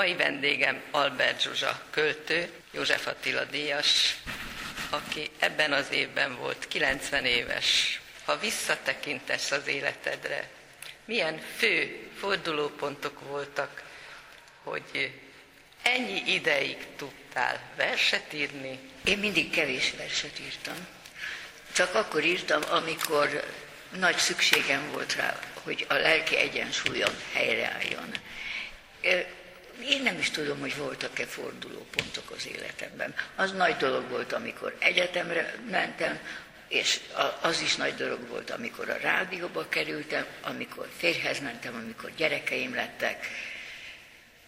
Mai vendégem Albert Zsuzsa költő, József Attila díjas, aki ebben az évben volt 90 éves. Ha visszatekintesz az életedre, milyen fő fordulópontok voltak, hogy ennyi ideig tudtál verset írni? Én mindig kevés verset írtam. Csak akkor írtam, amikor nagy szükségem volt rá, hogy a lelki egyensúlyom helyreálljon. Én nem is tudom, hogy voltak-e fordulópontok az életemben. Az nagy dolog volt, amikor egyetemre mentem, és az is nagy dolog volt, amikor a rádióba kerültem, amikor férhez mentem, amikor gyerekeim lettek.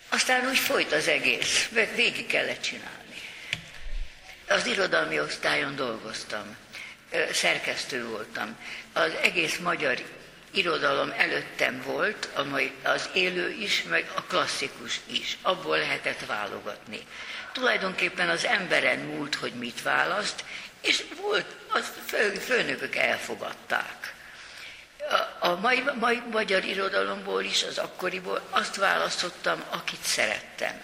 Aztán úgy folyt az egész, végig kellett csinálni. Az irodalmi osztályon dolgoztam, szerkesztő voltam. Az egész magyar irodalom előttem volt, az élő is, meg a klasszikus is. Abból lehetett válogatni. Tulajdonképpen az emberen múlt, hogy mit választ, és volt, az fő, főnökök elfogadták. A, a mai, mai magyar irodalomból is, az akkoriból azt választottam, akit szerettem.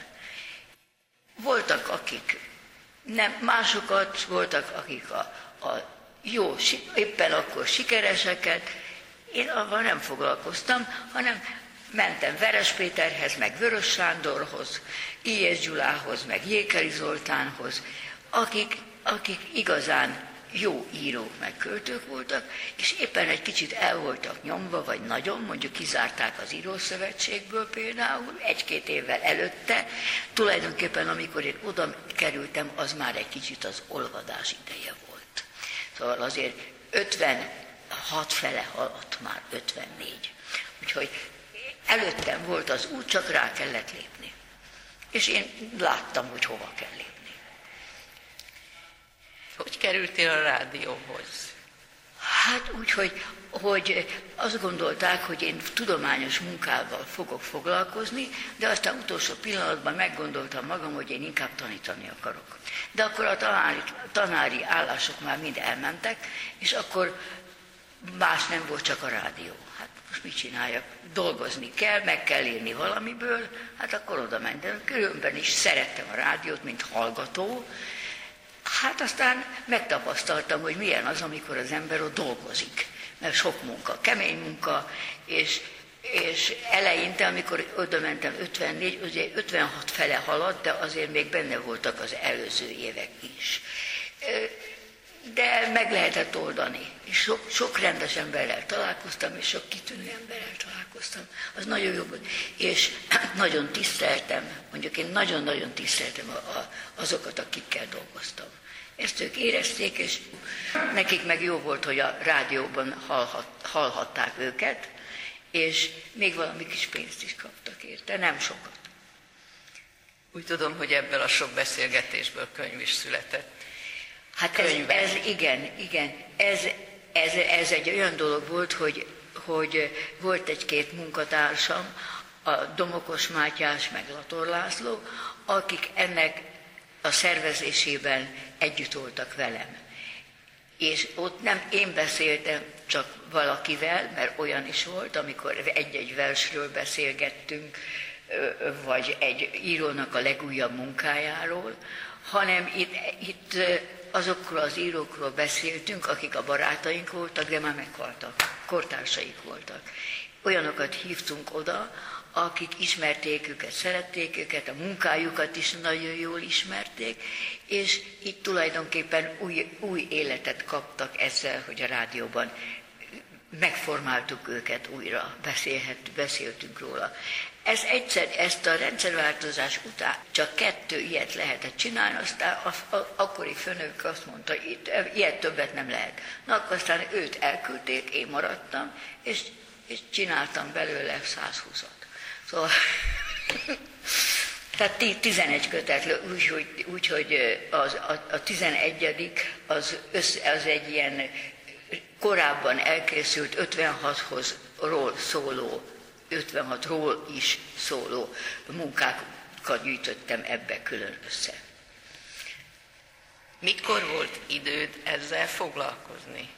Voltak, akik nem, másokat, voltak, akik a, a jó, éppen akkor sikereseket, én avval nem foglalkoztam, hanem mentem Veres Péterhez, meg Vörös Sándorhoz, I.S. Gyulához, meg Jékeri Zoltánhoz, akik, akik igazán jó írók meg költők voltak, és éppen egy kicsit el voltak nyomva, vagy nagyon, mondjuk kizárták az írószövetségből például, egy-két évvel előtte, tulajdonképpen amikor én oda kerültem, az már egy kicsit az olvadás ideje volt. Szóval azért 50 hat fele haladt már, 54. Úgyhogy előttem volt az út, csak rá kellett lépni. És én láttam, hogy hova kell lépni. Hogy kerültél a rádióhoz? Hát úgy, hogy, hogy azt gondolták, hogy én tudományos munkával fogok foglalkozni, de aztán utolsó pillanatban meggondoltam magam, hogy én inkább tanítani akarok. De akkor a tanári, tanári állások már mind elmentek, és akkor más nem volt, csak a rádió. Hát most mit csináljak? Dolgozni kell, meg kell írni valamiből, hát akkor oda mentem. Különben is szerettem a rádiót, mint hallgató. Hát aztán megtapasztaltam, hogy milyen az, amikor az ember ott dolgozik. Mert sok munka, kemény munka, és, és eleinte, amikor oda mentem 54, ugye 56 fele haladt, de azért még benne voltak az előző évek is de meg lehetett oldani. És sok, sok rendes emberrel találkoztam, és sok kitűnő emberrel találkoztam. Az nagyon jó volt. És nagyon tiszteltem, mondjuk én nagyon-nagyon tiszteltem a, a, azokat, akikkel dolgoztam. Ezt ők érezték, és nekik meg jó volt, hogy a rádióban hallhat, hallhatták őket, és még valami kis pénzt is kaptak érte, nem sokat. Úgy tudom, hogy ebből a sok beszélgetésből könyv is született. Hát ez, ez igen, igen, ez, ez, ez egy olyan dolog volt, hogy, hogy volt egy-két munkatársam, a Domokos Mátyás meg Lator László, akik ennek a szervezésében együtt voltak velem. És ott nem én beszéltem csak valakivel, mert olyan is volt, amikor egy-egy versről beszélgettünk, vagy egy írónak a legújabb munkájáról, hanem itt, itt azokról az írókról beszéltünk, akik a barátaink voltak, de már meghaltak, kortársaik voltak. Olyanokat hívtunk oda, akik ismerték őket, szerették őket, a munkájukat is nagyon jól ismerték, és itt tulajdonképpen új, új életet kaptak ezzel, hogy a rádióban megformáltuk őket újra, beszélhet, beszéltünk róla. Ez egyszer, ezt a rendszerváltozás után csak kettő ilyet lehetett csinálni, aztán a, a, akkori főnök azt mondta, itt, ilyet többet nem lehet. Na akkor aztán őt elküldték, én maradtam, és, és csináltam belőle 120-at. Szóval, tehát 11 kötet, úgyhogy úgy, hogy az, a, a 11 az, össze, az egy ilyen korábban elkészült 56-hoz ról szóló 56-ról is szóló munkákat gyűjtöttem ebbe külön össze. Mikor volt időd ezzel foglalkozni?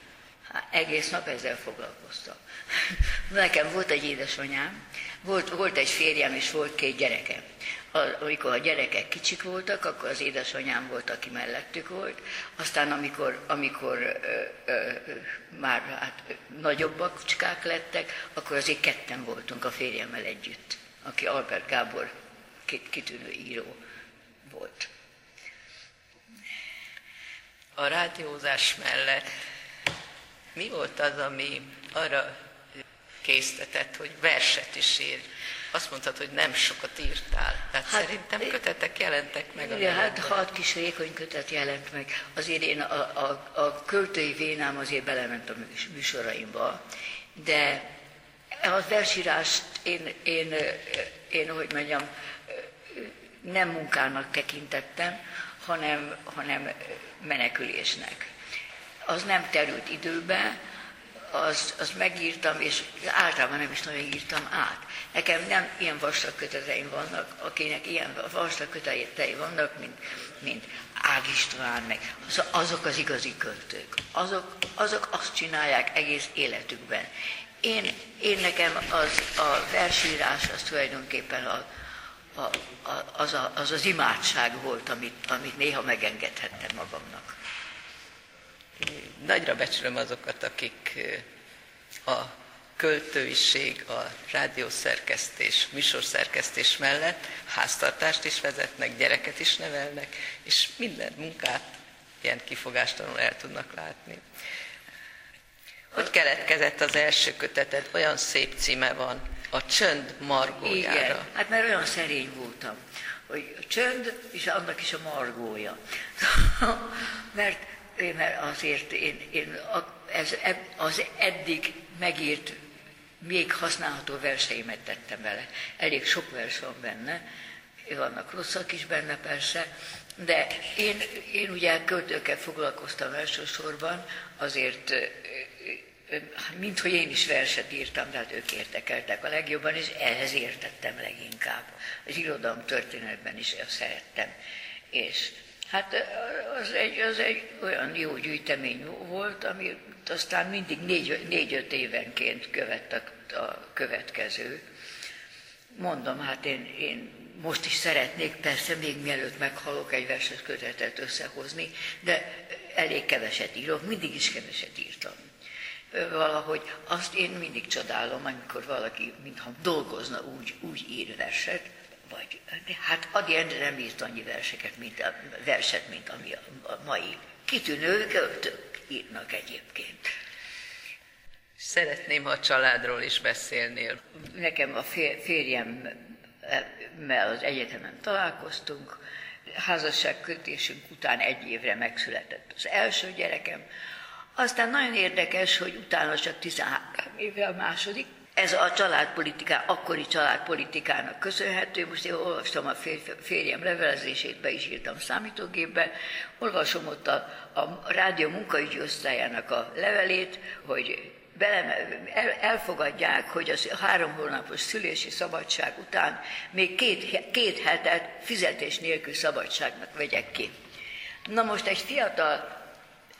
Hát egész nap ezzel foglalkoztam. Nekem volt egy édesanyám, Volt, volt egy férjem, és volt két gyerekem. Amikor a gyerekek kicsik voltak, akkor az édesanyám volt, aki mellettük volt. Aztán, amikor, amikor ö, ö, már hát, nagyobbak csikák lettek, akkor azért ketten voltunk a férjemmel együtt, aki Albert Gábor kitűnő író volt. A rádiózás mellett mi volt az, ami arra késztetett, hogy verset is ír? Azt mondtad, hogy nem sokat írtál. Tehát hát, szerintem kötetek jelentek meg. Igen, hát hat kis rékony kötet jelent meg. Azért én a, a, a költői vénám azért belement a műsoraimba, de a versírást én, én, én, én hogy mondjam, nem munkának tekintettem, hanem, hanem menekülésnek. Az nem terült időbe, az, az megírtam, és általában nem is nagyon írtam át. Nekem nem ilyen vastag köteteim vannak, akinek ilyen vastag kötetei vannak, mint, mint Ág István, meg azok az igazi költők. Azok, azok azt csinálják egész életükben. Én, én nekem az, a versírás az tulajdonképpen a, a, a, az, a, az az imádság volt, amit, amit néha megengedhettem magamnak. Nagyra becsülöm azokat, akik a költőiség, a rádiószerkesztés, műsorszerkesztés mellett háztartást is vezetnek, gyereket is nevelnek, és minden munkát ilyen kifogástalanul el tudnak látni. Hogy keletkezett az első köteted? Olyan szép címe van, a csönd margójára. Igen, hát mert olyan szerény voltam, hogy a csönd és annak is a margója. mert, mert azért én, én ez, az eddig megírt, még használható verseimet tettem vele. Elég sok vers van benne, vannak rosszak is benne persze, de én, én ugye költőkkel foglalkoztam elsősorban, azért mint hogy én is verset írtam, de hát ők értekeltek a legjobban, és ehhez értettem leginkább. Az irodalom történetben is ezt szerettem. És hát az egy, az egy olyan jó gyűjtemény volt, ami aztán mindig négy, négy-öt évenként követte a következő. Mondom, hát én, én most is szeretnék persze még mielőtt meghalok egy verses kötetet összehozni, de elég keveset írok, mindig is keveset írtam valahogy azt én mindig csodálom, amikor valaki, mintha dolgozna, úgy, úgy ír verset, vagy hát Adi Endre nem írt annyi verseket, mint a, verset, mint ami a, a mai kitűnő költők írnak egyébként. Szeretném, ha a családról is beszélnél. Nekem a férjemmel az egyetemen találkoztunk, házasságkötésünk után egy évre megszületett az első gyerekem, aztán nagyon érdekes, hogy utána csak 13 éve a második. Ez a családpolitiká, akkori családpolitikának köszönhető. Most én olvastam a férjem levelezését, be is írtam számítógépbe. Olvasom ott a, a rádió munkaügyi osztályának a levelét, hogy bele, el, elfogadják, hogy az három hónapos szülési szabadság után még két, két hetet fizetés nélkül szabadságnak vegyek ki. Na most egy fiatal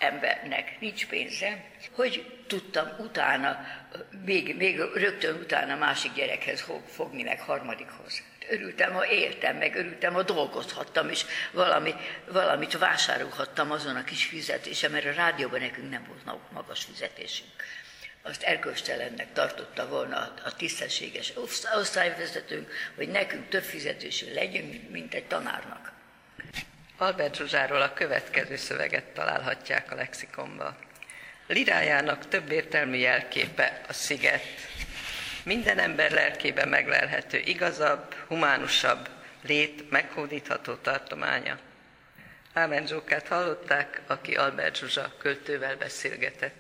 embernek nincs pénze, hogy tudtam utána, még, még rögtön utána másik gyerekhez fogni, meg harmadikhoz. Örültem, ha éltem, meg örültem, ha dolgozhattam, és valami, valamit vásárolhattam azon a kis fizetése, mert a rádióban nekünk nem volt magas fizetésünk. Azt erkölcstelennek tartotta volna a tisztességes osztályvezetőnk, hogy nekünk több fizetésünk legyen, mint egy tanárnak. Albert Zsuzsáról a következő szöveget találhatják a lexikonba. Lirájának több értelmű jelképe a sziget. Minden ember lelkében meglelhető igazabb, humánusabb lét meghódítható tartománya. Ámen hallották, aki Albert Zsuzsa költővel beszélgetett.